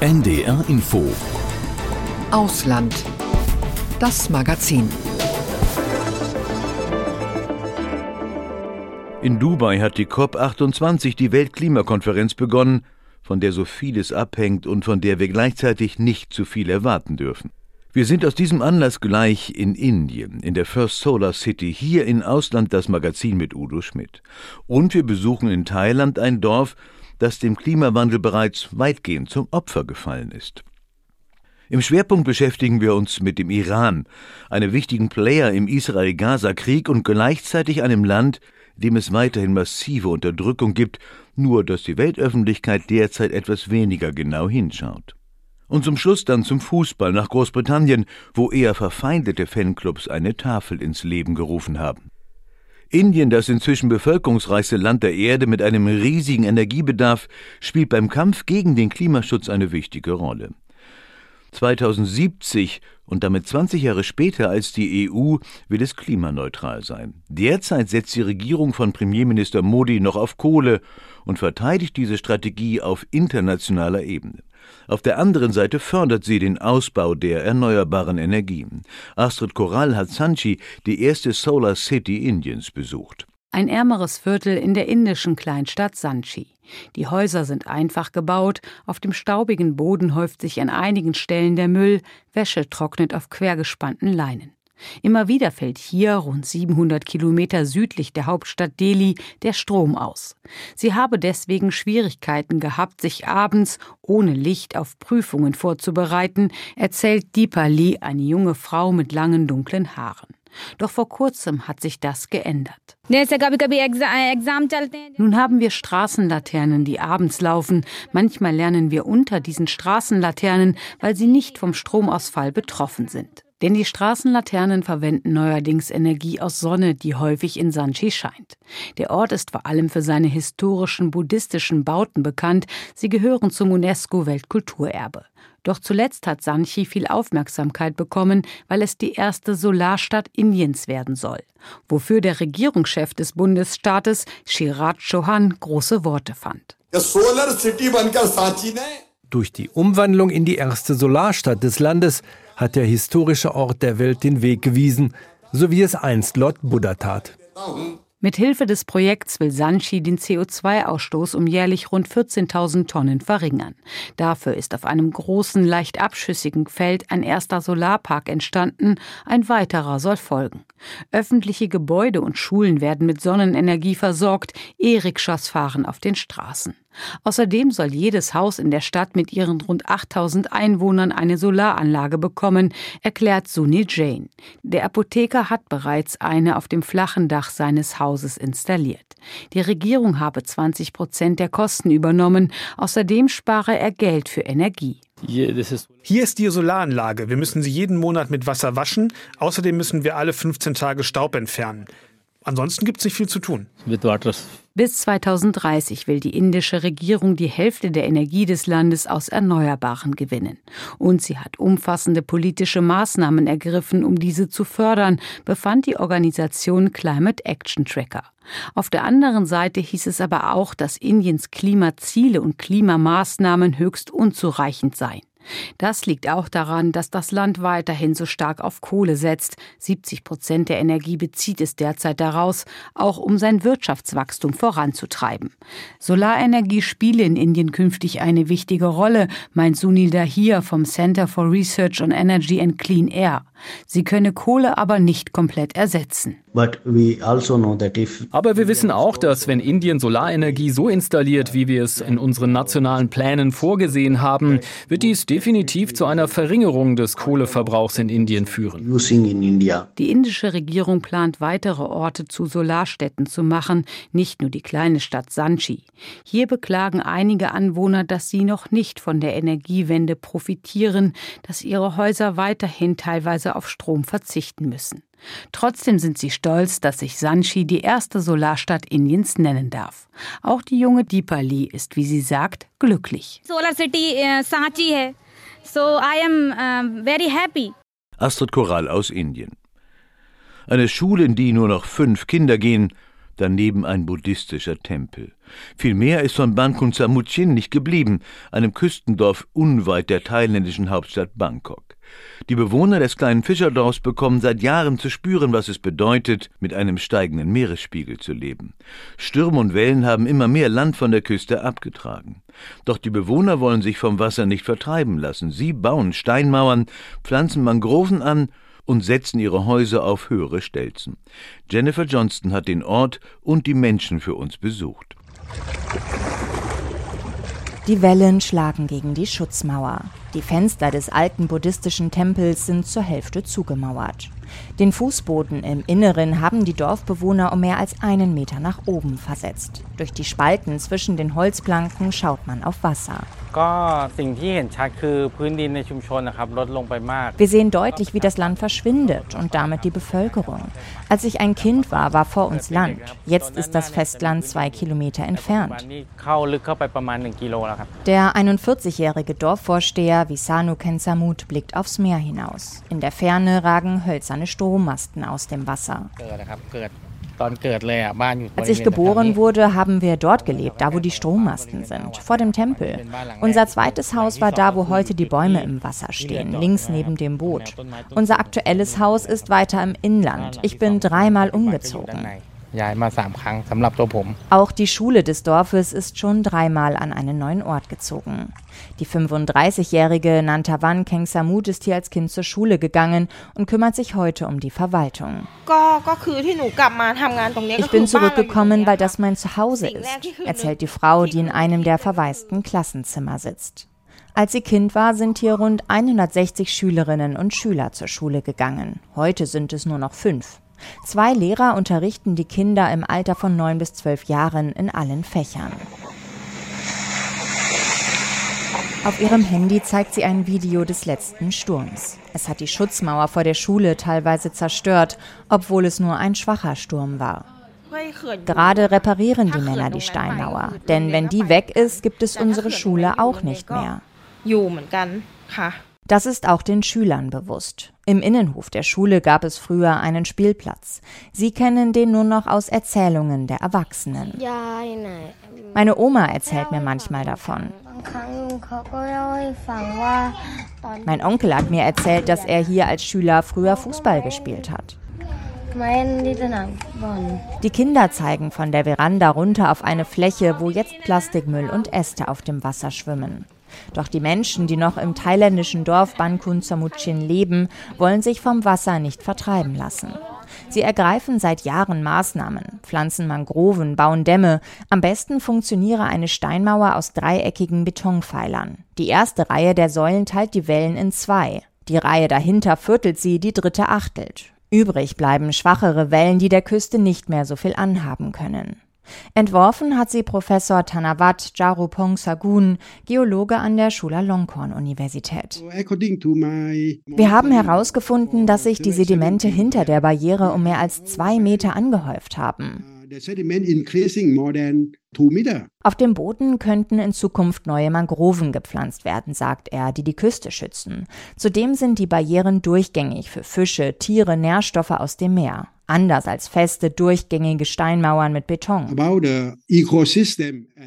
NDR Info Ausland. Das Magazin. In Dubai hat die COP28 die Weltklimakonferenz begonnen, von der so vieles abhängt und von der wir gleichzeitig nicht zu viel erwarten dürfen. Wir sind aus diesem Anlass gleich in Indien, in der First Solar City, hier in Ausland das Magazin mit Udo Schmidt. Und wir besuchen in Thailand ein Dorf, das dem Klimawandel bereits weitgehend zum Opfer gefallen ist. Im Schwerpunkt beschäftigen wir uns mit dem Iran, einem wichtigen Player im Israel-Gaza-Krieg und gleichzeitig einem Land, dem es weiterhin massive Unterdrückung gibt, nur dass die Weltöffentlichkeit derzeit etwas weniger genau hinschaut. Und zum Schluss dann zum Fußball nach Großbritannien, wo eher verfeindete Fanclubs eine Tafel ins Leben gerufen haben. Indien, das inzwischen bevölkerungsreichste Land der Erde mit einem riesigen Energiebedarf, spielt beim Kampf gegen den Klimaschutz eine wichtige Rolle. 2070 und damit 20 Jahre später als die EU will es klimaneutral sein. Derzeit setzt die Regierung von Premierminister Modi noch auf Kohle und verteidigt diese Strategie auf internationaler Ebene. Auf der anderen Seite fördert sie den Ausbau der erneuerbaren Energien. Astrid Koral hat Sanchi, die erste Solar City Indiens, besucht. Ein ärmeres Viertel in der indischen Kleinstadt Sanchi. Die Häuser sind einfach gebaut, auf dem staubigen Boden häuft sich an einigen Stellen der Müll, Wäsche trocknet auf quergespannten Leinen. Immer wieder fällt hier, rund 700 Kilometer südlich der Hauptstadt Delhi, der Strom aus. Sie habe deswegen Schwierigkeiten gehabt, sich abends ohne Licht auf Prüfungen vorzubereiten, erzählt Deepali, eine junge Frau mit langen dunklen Haaren. Doch vor kurzem hat sich das geändert. Nun haben wir Straßenlaternen, die abends laufen. Manchmal lernen wir unter diesen Straßenlaternen, weil sie nicht vom Stromausfall betroffen sind. Denn die Straßenlaternen verwenden neuerdings Energie aus Sonne, die häufig in Sanchi scheint. Der Ort ist vor allem für seine historischen buddhistischen Bauten bekannt. Sie gehören zum UNESCO-Weltkulturerbe. Doch zuletzt hat Sanchi viel Aufmerksamkeit bekommen, weil es die erste Solarstadt Indiens werden soll, wofür der Regierungschef des Bundesstaates Shiraj Chauhan große Worte fand. Durch die Umwandlung in die erste Solarstadt des Landes hat der historische Ort der Welt den Weg gewiesen, so wie es einst Lord Buddha tat. Mit Hilfe des Projekts will Sanchi den CO2-Ausstoß um jährlich rund 14.000 Tonnen verringern. Dafür ist auf einem großen, leicht abschüssigen Feld ein erster Solarpark entstanden, ein weiterer soll folgen. Öffentliche Gebäude und Schulen werden mit Sonnenenergie versorgt, E-Rikschas fahren auf den Straßen. Außerdem soll jedes Haus in der Stadt mit ihren rund 8000 Einwohnern eine Solaranlage bekommen, erklärt Sunil Jain. Der Apotheker hat bereits eine auf dem flachen Dach seines Hauses installiert. Die Regierung habe 20 Prozent der Kosten übernommen. Außerdem spare er Geld für Energie. Hier ist die Solaranlage. Wir müssen sie jeden Monat mit Wasser waschen. Außerdem müssen wir alle 15 Tage Staub entfernen. Ansonsten gibt es nicht viel zu tun. Bis 2030 will die indische Regierung die Hälfte der Energie des Landes aus Erneuerbaren gewinnen. Und sie hat umfassende politische Maßnahmen ergriffen, um diese zu fördern, befand die Organisation Climate Action Tracker. Auf der anderen Seite hieß es aber auch, dass Indiens Klimaziele und Klimamaßnahmen höchst unzureichend seien. Das liegt auch daran, dass das Land weiterhin so stark auf Kohle setzt. 70 Prozent der Energie bezieht es derzeit daraus, auch um sein Wirtschaftswachstum voranzutreiben. Solarenergie spiele in Indien künftig eine wichtige Rolle, meint Sunil Dahir vom Center for Research on Energy and Clean Air. Sie könne Kohle aber nicht komplett ersetzen. Also aber wir wissen auch, dass wenn Indien Solarenergie so installiert, wie wir es in unseren nationalen Plänen vorgesehen haben, wird dies definitiv zu einer Verringerung des Kohleverbrauchs in Indien führen. Die indische Regierung plant weitere Orte zu Solarstädten zu machen, nicht nur die kleine Stadt Sanchi. Hier beklagen einige Anwohner, dass sie noch nicht von der Energiewende profitieren, dass ihre Häuser weiterhin teilweise auf Strom verzichten müssen. Trotzdem sind sie stolz, dass sich Sanchi die erste Solarstadt Indiens nennen darf. Auch die junge Deepali ist, wie sie sagt, glücklich. Solar City uh, Sanchi hai. So I am uh, very happy. Astrid Koral aus Indien. Eine Schule, in die nur noch fünf Kinder gehen, daneben ein buddhistischer Tempel. Viel mehr ist von Bangkok Samut-Chin nicht geblieben, einem Küstendorf unweit der thailändischen Hauptstadt Bangkok. Die Bewohner des kleinen Fischerdorfs bekommen seit Jahren zu spüren, was es bedeutet, mit einem steigenden Meeresspiegel zu leben. Stürme und Wellen haben immer mehr Land von der Küste abgetragen. Doch die Bewohner wollen sich vom Wasser nicht vertreiben lassen. Sie bauen Steinmauern, pflanzen Mangroven an und setzen ihre Häuser auf höhere Stelzen. Jennifer Johnston hat den Ort und die Menschen für uns besucht. Die Wellen schlagen gegen die Schutzmauer. Die Fenster des alten buddhistischen Tempels sind zur Hälfte zugemauert. Den Fußboden im Inneren haben die Dorfbewohner um mehr als einen Meter nach oben versetzt. Durch die Spalten zwischen den Holzplanken schaut man auf Wasser. Wir sehen deutlich, wie das Land verschwindet und damit die Bevölkerung. Als ich ein Kind war, war vor uns Land. Jetzt ist das Festland zwei Kilometer entfernt. Der 41-jährige Dorfvorsteher Visanu Kensamut blickt aufs Meer hinaus. In der Ferne ragen hölzerne Strommasten aus dem Wasser. Als ich geboren wurde, haben wir dort gelebt, da wo die Strommasten sind, vor dem Tempel. Unser zweites Haus war da, wo heute die Bäume im Wasser stehen, links neben dem Boot. Unser aktuelles Haus ist weiter im Inland. Ich bin dreimal umgezogen. Auch die Schule des Dorfes ist schon dreimal an einen neuen Ort gezogen. Die 35-jährige Nantavan Kengsamut ist hier als Kind zur Schule gegangen und kümmert sich heute um die Verwaltung. Ich bin zurückgekommen, weil das mein Zuhause ist, erzählt die Frau, die in einem der verwaisten Klassenzimmer sitzt. Als sie Kind war, sind hier rund 160 Schülerinnen und Schüler zur Schule gegangen. Heute sind es nur noch fünf. Zwei Lehrer unterrichten die Kinder im Alter von neun bis zwölf Jahren in allen Fächern. Auf ihrem Handy zeigt sie ein Video des letzten Sturms. Es hat die Schutzmauer vor der Schule teilweise zerstört, obwohl es nur ein schwacher Sturm war. Gerade reparieren die Männer die Steinmauer, denn wenn die weg ist, gibt es unsere Schule auch nicht mehr. Das ist auch den Schülern bewusst. Im Innenhof der Schule gab es früher einen Spielplatz. Sie kennen den nur noch aus Erzählungen der Erwachsenen. Meine Oma erzählt mir manchmal davon. Mein Onkel hat mir erzählt, dass er hier als Schüler früher Fußball gespielt hat. Die Kinder zeigen von der Veranda runter auf eine Fläche, wo jetzt Plastikmüll und Äste auf dem Wasser schwimmen. Doch die Menschen, die noch im thailändischen Dorf Bankun Samuchin leben, wollen sich vom Wasser nicht vertreiben lassen. Sie ergreifen seit Jahren Maßnahmen, pflanzen Mangroven, bauen Dämme. Am besten funktioniere eine Steinmauer aus dreieckigen Betonpfeilern. Die erste Reihe der Säulen teilt die Wellen in zwei. Die Reihe dahinter viertelt sie, die dritte achtelt. Übrig bleiben schwachere Wellen, die der Küste nicht mehr so viel anhaben können. Entworfen hat sie Professor Tanawat Jarupong Sagun, Geologe an der Chulalongkorn-Universität. Wir haben herausgefunden, dass sich die Sedimente hinter der Barriere um mehr als zwei Meter angehäuft haben. Auf dem Boden könnten in Zukunft neue Mangroven gepflanzt werden, sagt er, die die Küste schützen. Zudem sind die Barrieren durchgängig für Fische, Tiere, Nährstoffe aus dem Meer. Anders als feste, durchgängige Steinmauern mit Beton.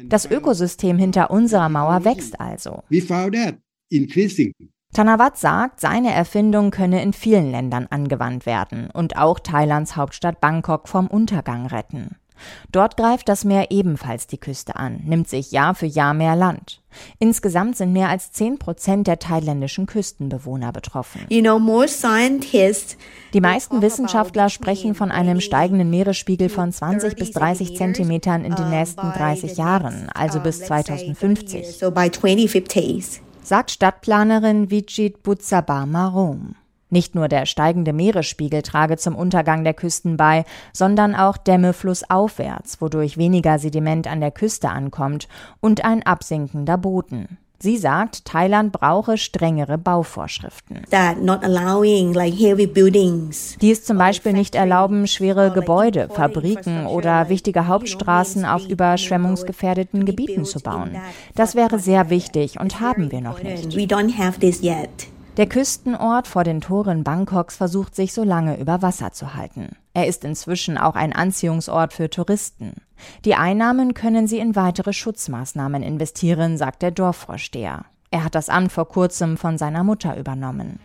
Das Ökosystem hinter unserer Mauer wächst also. Tanawat sagt, seine Erfindung könne in vielen Ländern angewandt werden und auch Thailands Hauptstadt Bangkok vom Untergang retten. Dort greift das Meer ebenfalls die Küste an, nimmt sich Jahr für Jahr mehr Land. Insgesamt sind mehr als 10 Prozent der thailändischen Küstenbewohner betroffen. Die meisten Wissenschaftler sprechen von einem steigenden Meeresspiegel von 20 bis 30 Zentimetern in den nächsten 30 Jahren, also bis 2050 sagt Stadtplanerin Vijit Butzabama Rom. Nicht nur der steigende Meeresspiegel trage zum Untergang der Küsten bei, sondern auch Dämme flussaufwärts, wodurch weniger Sediment an der Küste ankommt und ein absinkender Boden. Sie sagt, Thailand brauche strengere Bauvorschriften. Die es zum Beispiel nicht erlauben, schwere Gebäude, Fabriken oder wichtige Hauptstraßen auf überschwemmungsgefährdeten Gebieten zu bauen. Das wäre sehr wichtig und haben wir noch nicht. Der Küstenort vor den Toren Bangkoks versucht sich so lange über Wasser zu halten. Er ist inzwischen auch ein Anziehungsort für Touristen. Die Einnahmen können sie in weitere Schutzmaßnahmen investieren, sagt der Dorfvorsteher. Er hat das Amt vor kurzem von seiner Mutter übernommen.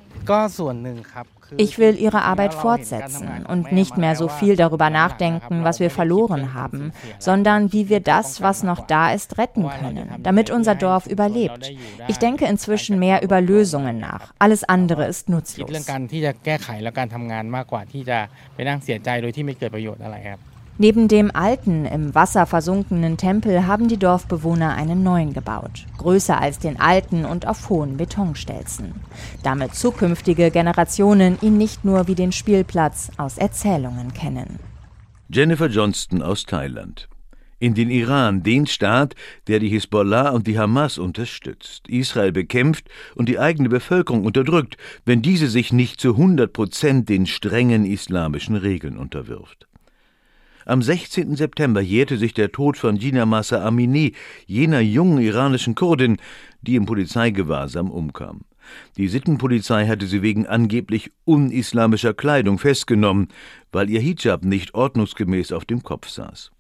Ich will ihre Arbeit fortsetzen und nicht mehr so viel darüber nachdenken, was wir verloren haben, sondern wie wir das, was noch da ist, retten können, damit unser Dorf überlebt. Ich denke inzwischen mehr über Lösungen nach. Alles andere ist nutzlos. Neben dem alten, im Wasser versunkenen Tempel haben die Dorfbewohner einen neuen gebaut, größer als den alten und auf hohen Betonstelzen, damit zukünftige Generationen ihn nicht nur wie den Spielplatz aus Erzählungen kennen. Jennifer Johnston aus Thailand. In den Iran, den Staat, der die Hisbollah und die Hamas unterstützt, Israel bekämpft und die eigene Bevölkerung unterdrückt, wenn diese sich nicht zu 100 Prozent den strengen islamischen Regeln unterwirft. Am 16. September jährte sich der Tod von Gina Massa Amini, jener jungen iranischen Kurdin, die im Polizeigewahrsam umkam. Die Sittenpolizei hatte sie wegen angeblich unislamischer Kleidung festgenommen, weil ihr Hijab nicht ordnungsgemäß auf dem Kopf saß.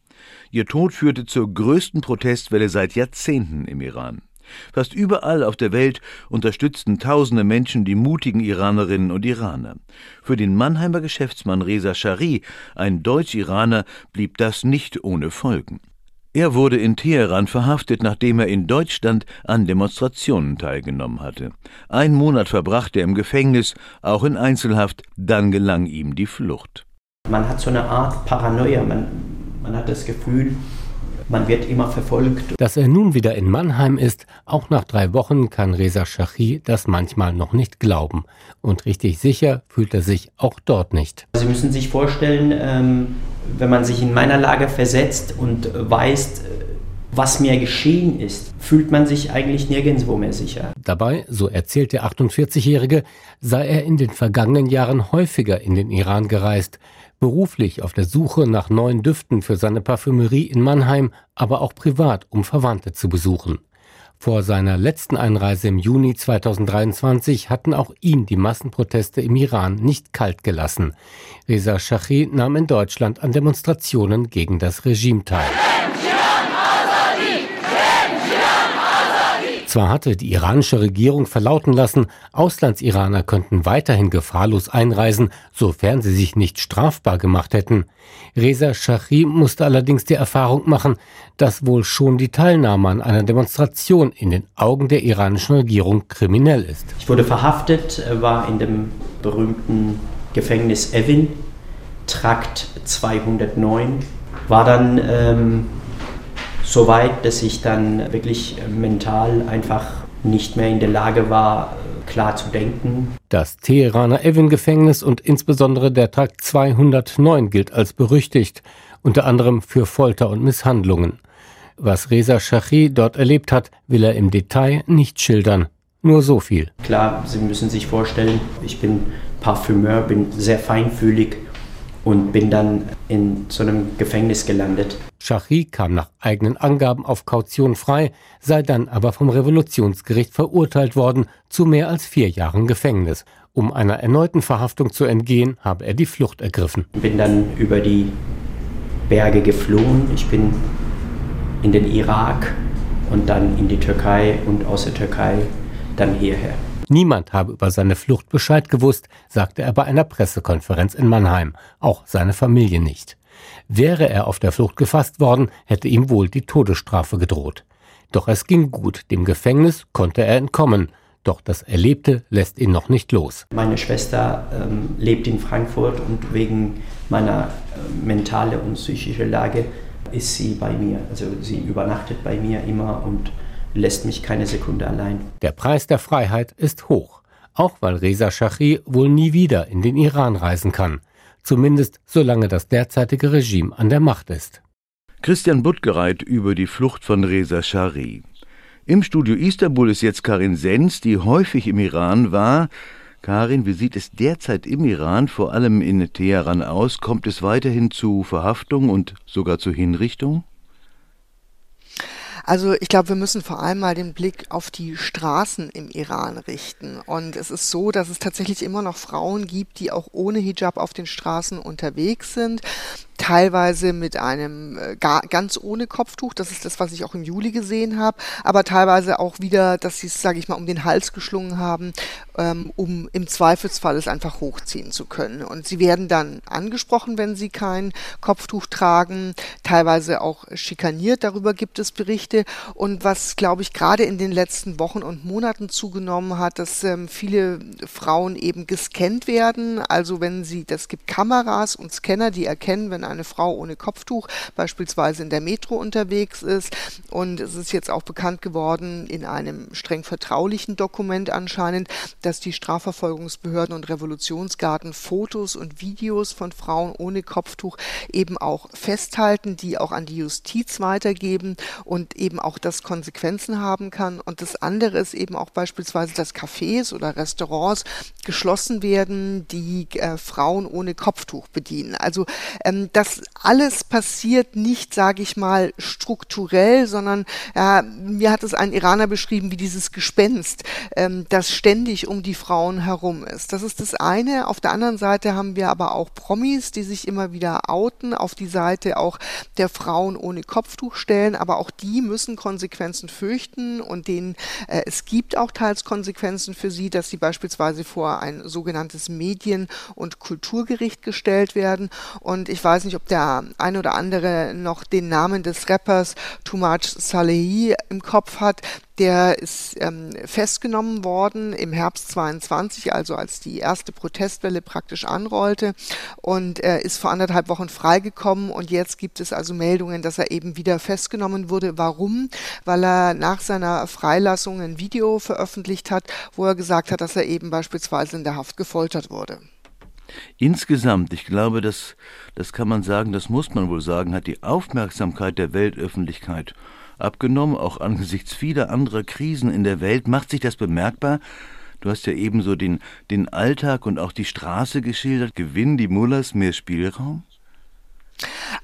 Ihr Tod führte zur größten Protestwelle seit Jahrzehnten im Iran. Fast überall auf der Welt unterstützten tausende Menschen die mutigen Iranerinnen und Iraner. Für den Mannheimer Geschäftsmann Reza Shari, ein Deutsch-Iraner, blieb das nicht ohne Folgen. Er wurde in Teheran verhaftet, nachdem er in Deutschland an Demonstrationen teilgenommen hatte. Ein Monat verbrachte er im Gefängnis, auch in Einzelhaft, dann gelang ihm die Flucht. Man hat so eine Art Paranoia, man, man hat das Gefühl, man wird immer verfolgt. Dass er nun wieder in Mannheim ist, auch nach drei Wochen, kann Reza Shachi das manchmal noch nicht glauben. Und richtig sicher fühlt er sich auch dort nicht. Sie müssen sich vorstellen, ähm, wenn man sich in meiner Lage versetzt und weiß, was mir geschehen ist, fühlt man sich eigentlich nirgendwo mehr sicher. Dabei, so erzählt der 48-Jährige, sei er in den vergangenen Jahren häufiger in den Iran gereist, beruflich auf der Suche nach neuen Düften für seine Parfümerie in Mannheim, aber auch privat, um Verwandte zu besuchen. Vor seiner letzten Einreise im Juni 2023 hatten auch ihn die Massenproteste im Iran nicht kalt gelassen. Reza Shachi nahm in Deutschland an Demonstrationen gegen das Regime teil. Zwar hatte die iranische Regierung verlauten lassen, Auslandsiraner könnten weiterhin gefahrlos einreisen, sofern sie sich nicht strafbar gemacht hätten. Reza Shachi musste allerdings die Erfahrung machen, dass wohl schon die Teilnahme an einer Demonstration in den Augen der iranischen Regierung kriminell ist. Ich wurde verhaftet, war in dem berühmten Gefängnis Evin, Trakt 209, war dann ähm, so weit, dass ich dann wirklich mental einfach nicht mehr in der Lage war, klar zu denken. Das Teheraner Evin-Gefängnis und insbesondere der Trakt 209 gilt als berüchtigt, unter anderem für Folter und Misshandlungen. Was Reza Shachi dort erlebt hat, will er im Detail nicht schildern. Nur so viel. Klar, Sie müssen sich vorstellen, ich bin Parfümeur, bin sehr feinfühlig und bin dann in so einem Gefängnis gelandet. Shachi kam nach eigenen Angaben auf Kaution frei, sei dann aber vom Revolutionsgericht verurteilt worden zu mehr als vier Jahren Gefängnis. Um einer erneuten Verhaftung zu entgehen, habe er die Flucht ergriffen. Bin dann über die Berge geflohen. Ich bin in den Irak und dann in die Türkei und aus der Türkei dann hierher. Niemand habe über seine Flucht Bescheid gewusst, sagte er bei einer Pressekonferenz in Mannheim, auch seine Familie nicht. Wäre er auf der Flucht gefasst worden, hätte ihm wohl die Todesstrafe gedroht. Doch es ging gut, dem Gefängnis konnte er entkommen, doch das Erlebte lässt ihn noch nicht los. Meine Schwester ähm, lebt in Frankfurt und wegen meiner äh, mentalen und psychischen Lage ist sie bei mir. Also sie übernachtet bei mir immer und lässt mich keine Sekunde allein. Der Preis der Freiheit ist hoch, auch weil Reza Shachi wohl nie wieder in den Iran reisen kann, zumindest solange das derzeitige Regime an der Macht ist. Christian Buttgereit über die Flucht von Reza Shari. Im Studio Istanbul ist jetzt Karin Sens, die häufig im Iran war. Karin, wie sieht es derzeit im Iran, vor allem in Teheran aus? Kommt es weiterhin zu Verhaftung und sogar zu Hinrichtung? Also ich glaube, wir müssen vor allem mal den Blick auf die Straßen im Iran richten. Und es ist so, dass es tatsächlich immer noch Frauen gibt, die auch ohne Hijab auf den Straßen unterwegs sind teilweise mit einem äh, gar, ganz ohne Kopftuch, das ist das, was ich auch im Juli gesehen habe, aber teilweise auch wieder, dass sie es, sage ich mal, um den Hals geschlungen haben, ähm, um im Zweifelsfall es einfach hochziehen zu können. Und sie werden dann angesprochen, wenn sie kein Kopftuch tragen, teilweise auch schikaniert, darüber gibt es Berichte. Und was, glaube ich, gerade in den letzten Wochen und Monaten zugenommen hat, dass ähm, viele Frauen eben gescannt werden. Also wenn sie, das gibt Kameras und Scanner, die erkennen, wenn eine Frau ohne Kopftuch beispielsweise in der Metro unterwegs ist. Und es ist jetzt auch bekannt geworden in einem streng vertraulichen Dokument anscheinend, dass die Strafverfolgungsbehörden und Revolutionsgarten Fotos und Videos von Frauen ohne Kopftuch eben auch festhalten, die auch an die Justiz weitergeben und eben auch das Konsequenzen haben kann. Und das andere ist eben auch beispielsweise, dass Cafés oder Restaurants geschlossen werden, die äh, Frauen ohne Kopftuch bedienen. Also ähm, das alles passiert nicht, sage ich mal, strukturell, sondern ja, mir hat es ein Iraner beschrieben wie dieses Gespenst, ähm, das ständig um die Frauen herum ist. Das ist das eine. Auf der anderen Seite haben wir aber auch Promis, die sich immer wieder outen, auf die Seite auch der Frauen ohne Kopftuch stellen, aber auch die müssen Konsequenzen fürchten und denen äh, es gibt auch teils Konsequenzen für sie, dass sie beispielsweise vor ein sogenanntes Medien- und Kulturgericht gestellt werden. Und ich weiß nicht, ob der ein oder andere noch den Namen des Rappers Tumaj Salehi im Kopf hat. Der ist ähm, festgenommen worden im Herbst 22, also als die erste Protestwelle praktisch anrollte und er ist vor anderthalb Wochen freigekommen und jetzt gibt es also Meldungen, dass er eben wieder festgenommen wurde. Warum? Weil er nach seiner Freilassung ein Video veröffentlicht hat, wo er gesagt hat, dass er eben beispielsweise in der Haft gefoltert wurde. Insgesamt, ich glaube, das, das kann man sagen, das muss man wohl sagen, hat die Aufmerksamkeit der Weltöffentlichkeit abgenommen, auch angesichts vieler anderer Krisen in der Welt. Macht sich das bemerkbar? Du hast ja ebenso den, den Alltag und auch die Straße geschildert. Gewinnen die Mullers mehr Spielraum?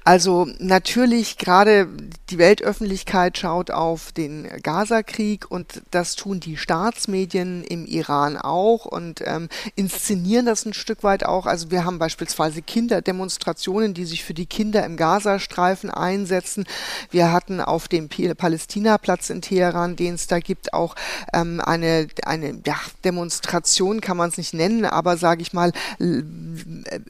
Also natürlich gerade die Weltöffentlichkeit schaut auf den Gaza-Krieg und das tun die Staatsmedien im Iran auch und ähm, inszenieren das ein Stück weit auch. Also wir haben beispielsweise Kinderdemonstrationen, die sich für die Kinder im Gazastreifen einsetzen. Wir hatten auf dem Palästina-Platz in Teheran, den es da gibt, auch ähm, eine, eine ja, Demonstration, kann man es nicht nennen, aber sage ich mal,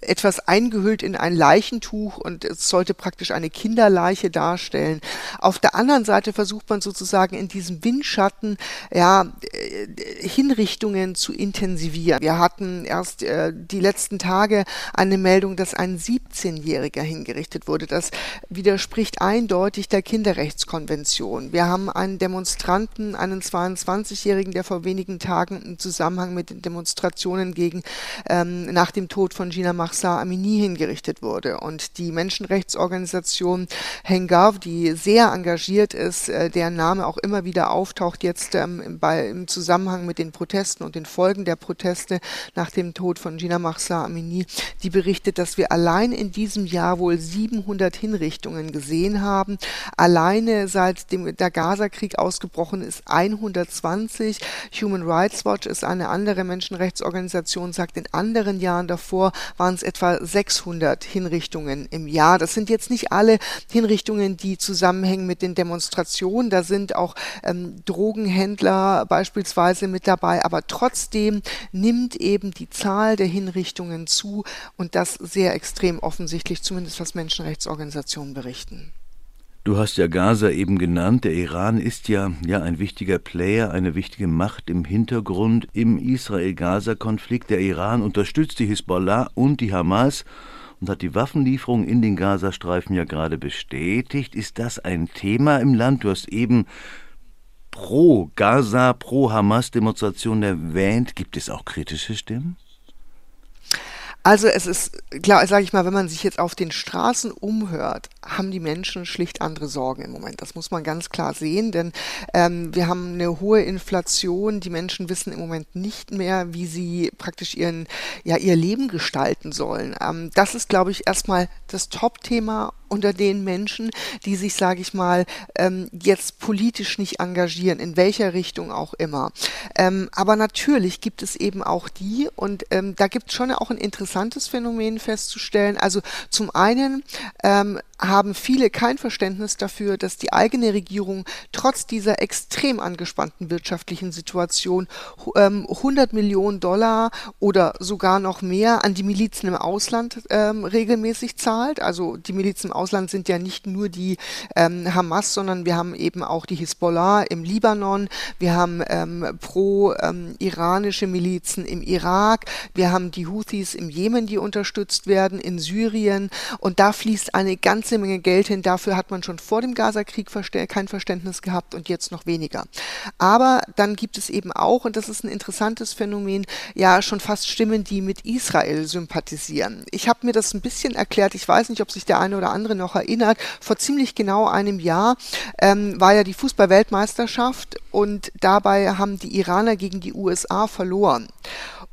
etwas eingehüllt in ein Leichentuch und es sollte praktisch eine Kinderleiche darstellen. Auf der anderen Seite versucht man sozusagen in diesem Windschatten ja, äh, Hinrichtungen zu intensivieren. Wir hatten erst äh, die letzten Tage eine Meldung, dass ein 17-Jähriger hingerichtet wurde. Das widerspricht eindeutig der Kinderrechtskonvention. Wir haben einen Demonstranten, einen 22-Jährigen, der vor wenigen Tagen im Zusammenhang mit den Demonstrationen gegen ähm, nach dem Tod von Gina Mahsa Amini hingerichtet wurde. Und die Menschenrechtsorganisation Hengav, die sehr engagiert ist, äh, deren Name auch immer wieder auftaucht jetzt ähm, bei, im Zusammenhang mit den Protesten und den Folgen der Proteste nach dem Tod von Gina Mahsa Amini, die berichtet, dass wir allein in diesem Jahr wohl 700 Hinrichtungen gesehen haben. Alleine seit dem, der Gaza-Krieg ausgebrochen ist 120. Human Rights Watch ist eine andere Menschenrechtsorganisation, sagt, in anderen Jahren davor waren es etwa 600 Hinrichtungen im Jahr. Das sind jetzt nicht alle Hinrichtungen, die zusammenhängen mit den Demonstrationen. Da sind auch ähm, Drogenhändler beispielsweise mit dabei. Aber trotzdem nimmt eben die Zahl der Hinrichtungen zu und das sehr extrem offensichtlich, zumindest was Menschenrechtsorganisationen berichten. Du hast ja Gaza eben genannt. Der Iran ist ja, ja ein wichtiger Player, eine wichtige Macht im Hintergrund im Israel-Gaza-Konflikt. Der Iran unterstützt die Hisbollah und die Hamas und hat die Waffenlieferung in den Gazastreifen ja gerade bestätigt. Ist das ein Thema im Land? Du hast eben pro Gaza, pro Hamas-Demonstration erwähnt. Gibt es auch kritische Stimmen? Also es ist, klar, sage ich mal, wenn man sich jetzt auf den Straßen umhört, haben die Menschen schlicht andere Sorgen im Moment. Das muss man ganz klar sehen, denn ähm, wir haben eine hohe Inflation. Die Menschen wissen im Moment nicht mehr, wie sie praktisch ihren, ja, ihr Leben gestalten sollen. Ähm, das ist, glaube ich, erstmal das Top-Thema unter den Menschen, die sich, sage ich mal, ähm, jetzt politisch nicht engagieren, in welcher Richtung auch immer. Ähm, aber natürlich gibt es eben auch die, und ähm, da gibt es schon auch ein interessantes Phänomen festzustellen. Also zum einen ähm, haben viele kein Verständnis dafür, dass die eigene Regierung trotz dieser extrem angespannten wirtschaftlichen Situation ähm, 100 Millionen Dollar oder sogar noch mehr an die Milizen im Ausland ähm, regelmäßig zahlt. Also die Milizen im Ausland sind ja nicht nur die ähm, Hamas, sondern wir haben eben auch die Hisbollah im Libanon, wir haben ähm, pro-iranische ähm, Milizen im Irak, wir haben die Houthis im Jemen, die unterstützt werden, in Syrien und da fließt eine ganz ganze Menge Geld hin. Dafür hat man schon vor dem Gazakrieg kein Verständnis gehabt und jetzt noch weniger. Aber dann gibt es eben auch, und das ist ein interessantes Phänomen, ja schon fast Stimmen, die mit Israel sympathisieren. Ich habe mir das ein bisschen erklärt. Ich weiß nicht, ob sich der eine oder andere noch erinnert. Vor ziemlich genau einem Jahr ähm, war ja die Fußball-Weltmeisterschaft und dabei haben die Iraner gegen die USA verloren.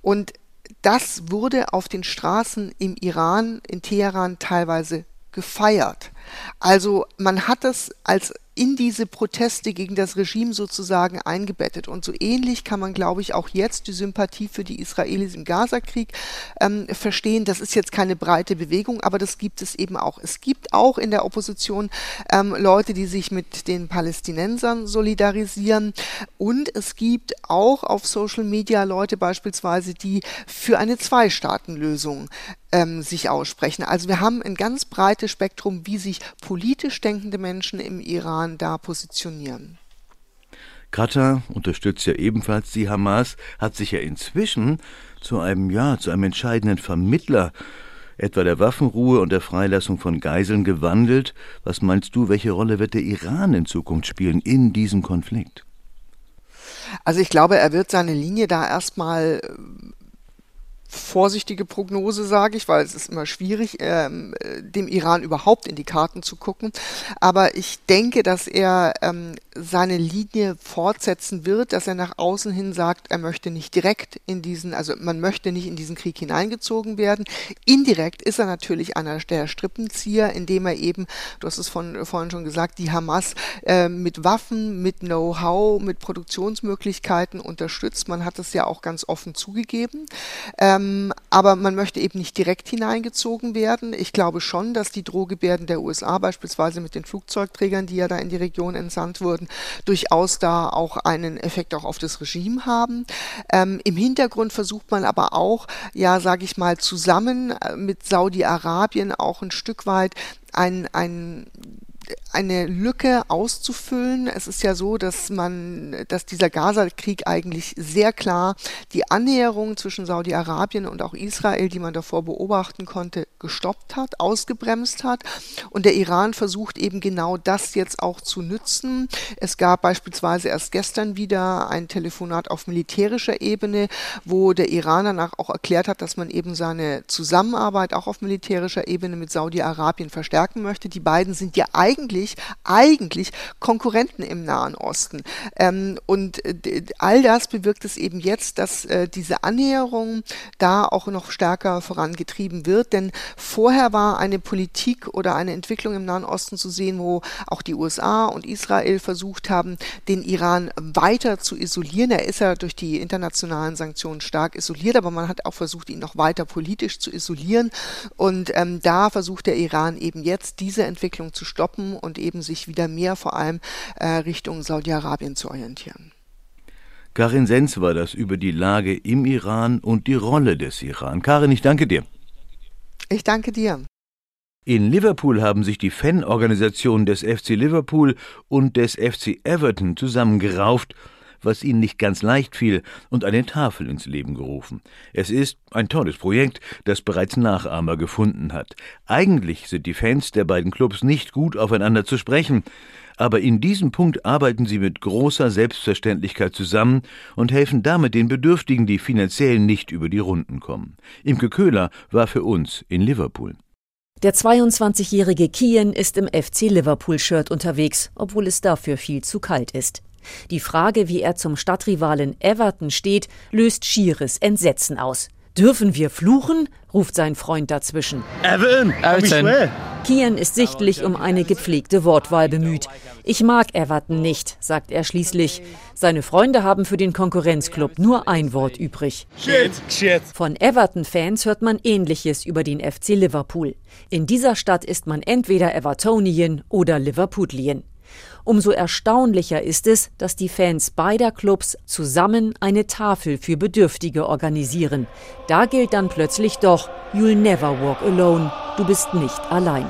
Und das wurde auf den Straßen im Iran, in Teheran teilweise gefeiert. Also man hat es als in diese Proteste gegen das Regime sozusagen eingebettet. Und so ähnlich kann man, glaube ich, auch jetzt die Sympathie für die Israelis im Gazakrieg ähm, verstehen. Das ist jetzt keine breite Bewegung, aber das gibt es eben auch. Es gibt auch in der Opposition ähm, Leute, die sich mit den Palästinensern solidarisieren. Und es gibt auch auf Social Media Leute beispielsweise, die für eine Zwei-Staaten-Lösung ähm, sich aussprechen. Also wir haben ein ganz breites Spektrum, wie sich politisch denkende Menschen im Iran Iran da positionieren. Katar unterstützt ja ebenfalls die Hamas, hat sich ja inzwischen zu einem, ja, zu einem entscheidenden Vermittler etwa der Waffenruhe und der Freilassung von Geiseln gewandelt. Was meinst du, welche Rolle wird der Iran in Zukunft spielen in diesem Konflikt? Also ich glaube, er wird seine Linie da erstmal vorsichtige Prognose, sage ich, weil es ist immer schwierig, ähm, dem Iran überhaupt in die Karten zu gucken. Aber ich denke, dass er ähm, seine Linie fortsetzen wird, dass er nach außen hin sagt, er möchte nicht direkt in diesen, also man möchte nicht in diesen Krieg hineingezogen werden. Indirekt ist er natürlich einer der Strippenzieher, indem er eben, du hast es von, vorhin schon gesagt, die Hamas äh, mit Waffen, mit Know-how, mit Produktionsmöglichkeiten unterstützt. Man hat es ja auch ganz offen zugegeben. Ähm, ähm, aber man möchte eben nicht direkt hineingezogen werden. Ich glaube schon, dass die Drohgebärden der USA beispielsweise mit den Flugzeugträgern, die ja da in die Region entsandt wurden, durchaus da auch einen Effekt auch auf das Regime haben. Ähm, Im Hintergrund versucht man aber auch, ja, sage ich mal, zusammen äh, mit Saudi-Arabien auch ein Stück weit ein, ein eine Lücke auszufüllen. Es ist ja so, dass man, dass dieser Gaza-Krieg eigentlich sehr klar die Annäherung zwischen Saudi-Arabien und auch Israel, die man davor beobachten konnte, gestoppt hat, ausgebremst hat. Und der Iran versucht eben genau das jetzt auch zu nützen. Es gab beispielsweise erst gestern wieder ein Telefonat auf militärischer Ebene, wo der Iran danach auch erklärt hat, dass man eben seine Zusammenarbeit auch auf militärischer Ebene mit Saudi-Arabien verstärken möchte. Die beiden sind ja eigentlich eigentlich, eigentlich Konkurrenten im Nahen Osten. Ähm, und äh, all das bewirkt es eben jetzt, dass äh, diese Annäherung da auch noch stärker vorangetrieben wird. Denn vorher war eine Politik oder eine Entwicklung im Nahen Osten zu sehen, wo auch die USA und Israel versucht haben, den Iran weiter zu isolieren. Er ist ja durch die internationalen Sanktionen stark isoliert, aber man hat auch versucht, ihn noch weiter politisch zu isolieren. Und ähm, da versucht der Iran eben jetzt diese Entwicklung zu stoppen stoppen und eben sich wieder mehr vor allem äh, Richtung Saudi-Arabien zu orientieren. Karin Sens war das über die Lage im Iran und die Rolle des Iran. Karin, ich danke dir. Ich danke dir. In Liverpool haben sich die Fanorganisationen des FC Liverpool und des FC Everton zusammengerauft was ihnen nicht ganz leicht fiel, und eine Tafel ins Leben gerufen. Es ist ein tolles Projekt, das bereits Nachahmer gefunden hat. Eigentlich sind die Fans der beiden Clubs nicht gut aufeinander zu sprechen, aber in diesem Punkt arbeiten sie mit großer Selbstverständlichkeit zusammen und helfen damit den Bedürftigen, die finanziell nicht über die Runden kommen. Imke Köhler war für uns in Liverpool. Der 22-jährige Kien ist im FC Liverpool-Shirt unterwegs, obwohl es dafür viel zu kalt ist. Die Frage, wie er zum Stadtrivalen Everton steht, löst schieres Entsetzen aus. Dürfen wir fluchen? ruft sein Freund dazwischen. Everton! Everton! Kian ist sichtlich um eine gepflegte Wortwahl bemüht. Ich mag Everton nicht, sagt er schließlich. Seine Freunde haben für den Konkurrenzclub nur ein Wort übrig. Shit! Shit! Von Everton-Fans hört man Ähnliches über den FC Liverpool. In dieser Stadt ist man entweder Evertonian oder Liverpoolien. Umso erstaunlicher ist es, dass die Fans beider Clubs zusammen eine Tafel für Bedürftige organisieren. Da gilt dann plötzlich doch, You'll never walk alone, du bist nicht allein.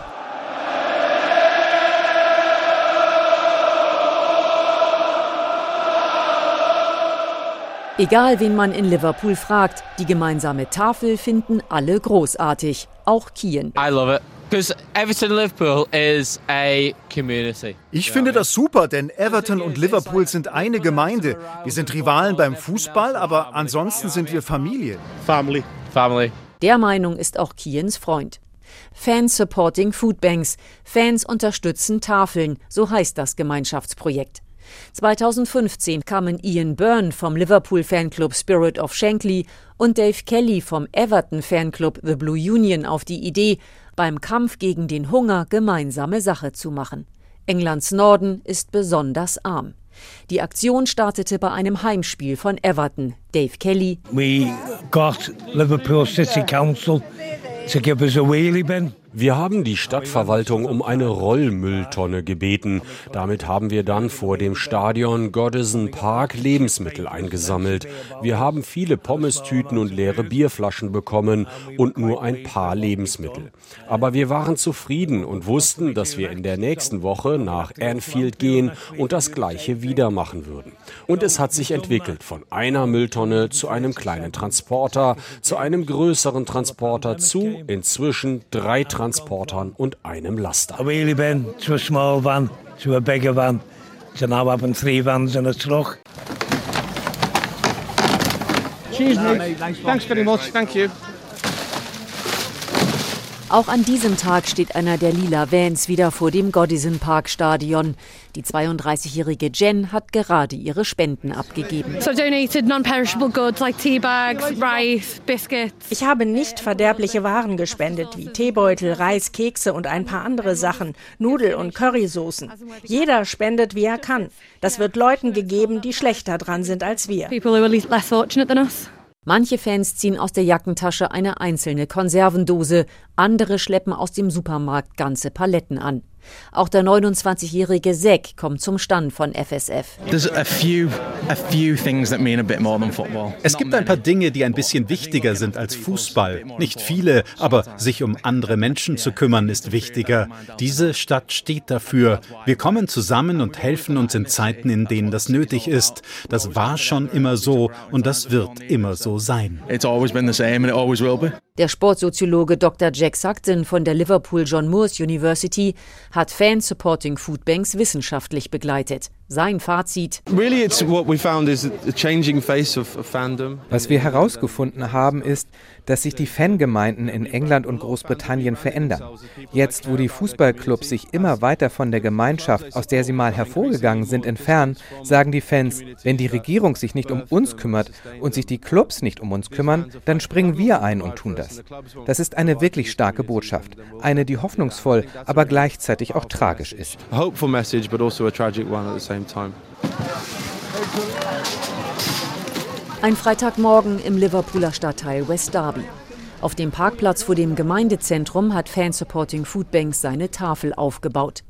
Egal, wen man in Liverpool fragt, die gemeinsame Tafel finden alle großartig, auch Kien. I love it. Everton Liverpool is a community. Ich finde das super, denn Everton und Liverpool sind eine Gemeinde. Wir sind Rivalen beim Fußball, aber ansonsten sind wir Familie. Family. Family. Der Meinung ist auch Kiens Freund. Fans supporting Foodbanks. Fans unterstützen Tafeln, so heißt das Gemeinschaftsprojekt. 2015 kamen Ian Byrne vom Liverpool Fanclub Spirit of Shankly und Dave Kelly vom Everton Fanclub The Blue Union auf die Idee, beim Kampf gegen den Hunger gemeinsame Sache zu machen. Englands Norden ist besonders arm. Die Aktion startete bei einem Heimspiel von Everton. Dave Kelly. We got Liverpool City Council to give us a wheelie bin. Wir haben die Stadtverwaltung um eine Rollmülltonne gebeten. Damit haben wir dann vor dem Stadion Goddison Park Lebensmittel eingesammelt. Wir haben viele Pommestüten und leere Bierflaschen bekommen und nur ein paar Lebensmittel. Aber wir waren zufrieden und wussten, dass wir in der nächsten Woche nach Anfield gehen und das gleiche wieder machen würden. Und es hat sich entwickelt von einer Mülltonne zu einem kleinen Transporter, zu einem größeren Transporter zu inzwischen drei Transportern Transportern und einem Laster. A wheelie bin to a small van to a bigger van. So now having three vans and a truck. Cheers, mate. Thanks very much. Thank you. Auch an diesem Tag steht einer der lila Vans wieder vor dem Goddison Park Stadion. Die 32-jährige Jen hat gerade ihre Spenden abgegeben. Ich habe nicht verderbliche Waren gespendet, wie Teebeutel, Reis, Kekse und ein paar andere Sachen, Nudel- und Currysoßen. Jeder spendet, wie er kann. Das wird Leuten gegeben, die schlechter dran sind als wir. Manche Fans ziehen aus der Jackentasche eine einzelne Konservendose, andere schleppen aus dem Supermarkt ganze Paletten an. Auch der 29-jährige Zack kommt zum Stand von FSF. Es gibt ein paar Dinge, die ein bisschen wichtiger sind als Fußball. Nicht viele, aber sich um andere Menschen zu kümmern ist wichtiger. Diese Stadt steht dafür. Wir kommen zusammen und helfen uns in Zeiten, in denen das nötig ist. Das war schon immer so und das wird immer so sein. Der Sportsoziologe Dr. Jack Sugden von der Liverpool John Moores University hat Fans Supporting Food Banks wissenschaftlich begleitet. Sein Fazit. Was wir herausgefunden haben, ist, dass sich die Fangemeinden in England und Großbritannien verändern. Jetzt, wo die Fußballclubs sich immer weiter von der Gemeinschaft, aus der sie mal hervorgegangen sind, entfernen, sagen die Fans, wenn die Regierung sich nicht um uns kümmert und sich die Clubs nicht um uns kümmern, dann springen wir ein und tun das. Das ist eine wirklich starke Botschaft, eine, die hoffnungsvoll, aber gleichzeitig auch tragisch ist. Ein Freitagmorgen im Liverpooler Stadtteil West Derby. Auf dem Parkplatz vor dem Gemeindezentrum hat Fan Supporting Food Banks seine Tafel aufgebaut.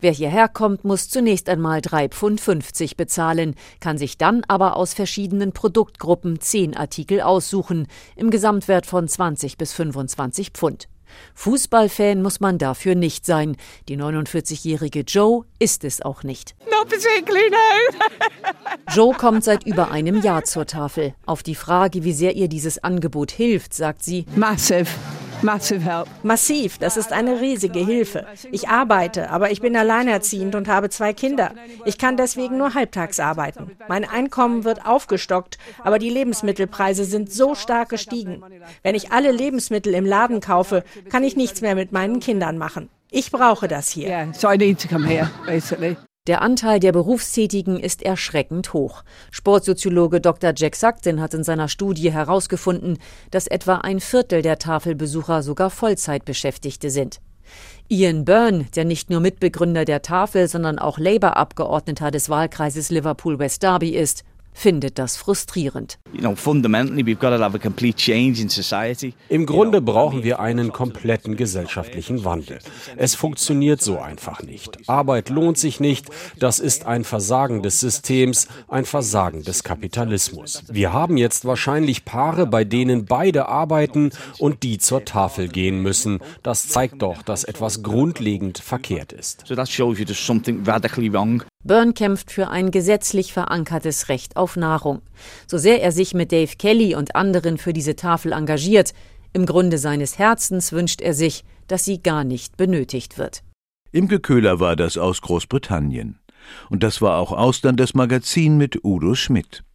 Wer hierher kommt, muss zunächst einmal 3,50 Pfund bezahlen, kann sich dann aber aus verschiedenen Produktgruppen 10 Artikel aussuchen, im Gesamtwert von 20 bis 25 Pfund. Fußballfan muss man dafür nicht sein. Die 49-jährige Joe ist es auch nicht. Not particularly, no. Joe kommt seit über einem Jahr zur Tafel. Auf die Frage, wie sehr ihr dieses Angebot hilft, sagt sie: Massive. Massiv, das ist eine riesige Hilfe. Ich arbeite, aber ich bin alleinerziehend und habe zwei Kinder. Ich kann deswegen nur halbtags arbeiten. Mein Einkommen wird aufgestockt, aber die Lebensmittelpreise sind so stark gestiegen. Wenn ich alle Lebensmittel im Laden kaufe, kann ich nichts mehr mit meinen Kindern machen. Ich brauche das hier. Der Anteil der Berufstätigen ist erschreckend hoch. Sportsoziologe Dr. Jack Sugden hat in seiner Studie herausgefunden, dass etwa ein Viertel der Tafelbesucher sogar Vollzeitbeschäftigte sind. Ian Byrne, der nicht nur Mitbegründer der Tafel, sondern auch Labour-Abgeordneter des Wahlkreises Liverpool West Derby ist, findet das frustrierend. Im Grunde brauchen wir einen kompletten gesellschaftlichen Wandel. Es funktioniert so einfach nicht. Arbeit lohnt sich nicht. Das ist ein Versagen des Systems, ein Versagen des Kapitalismus. Wir haben jetzt wahrscheinlich Paare, bei denen beide arbeiten und die zur Tafel gehen müssen. Das zeigt doch, dass etwas grundlegend verkehrt ist. Byrne kämpft für ein gesetzlich verankertes Recht auf Nahrung. So sehr er sich mit Dave Kelly und anderen für diese Tafel engagiert, im Grunde seines Herzens wünscht er sich, dass sie gar nicht benötigt wird. Imke Köhler war das aus Großbritannien. Und das war auch Ausland das Magazin mit Udo Schmidt.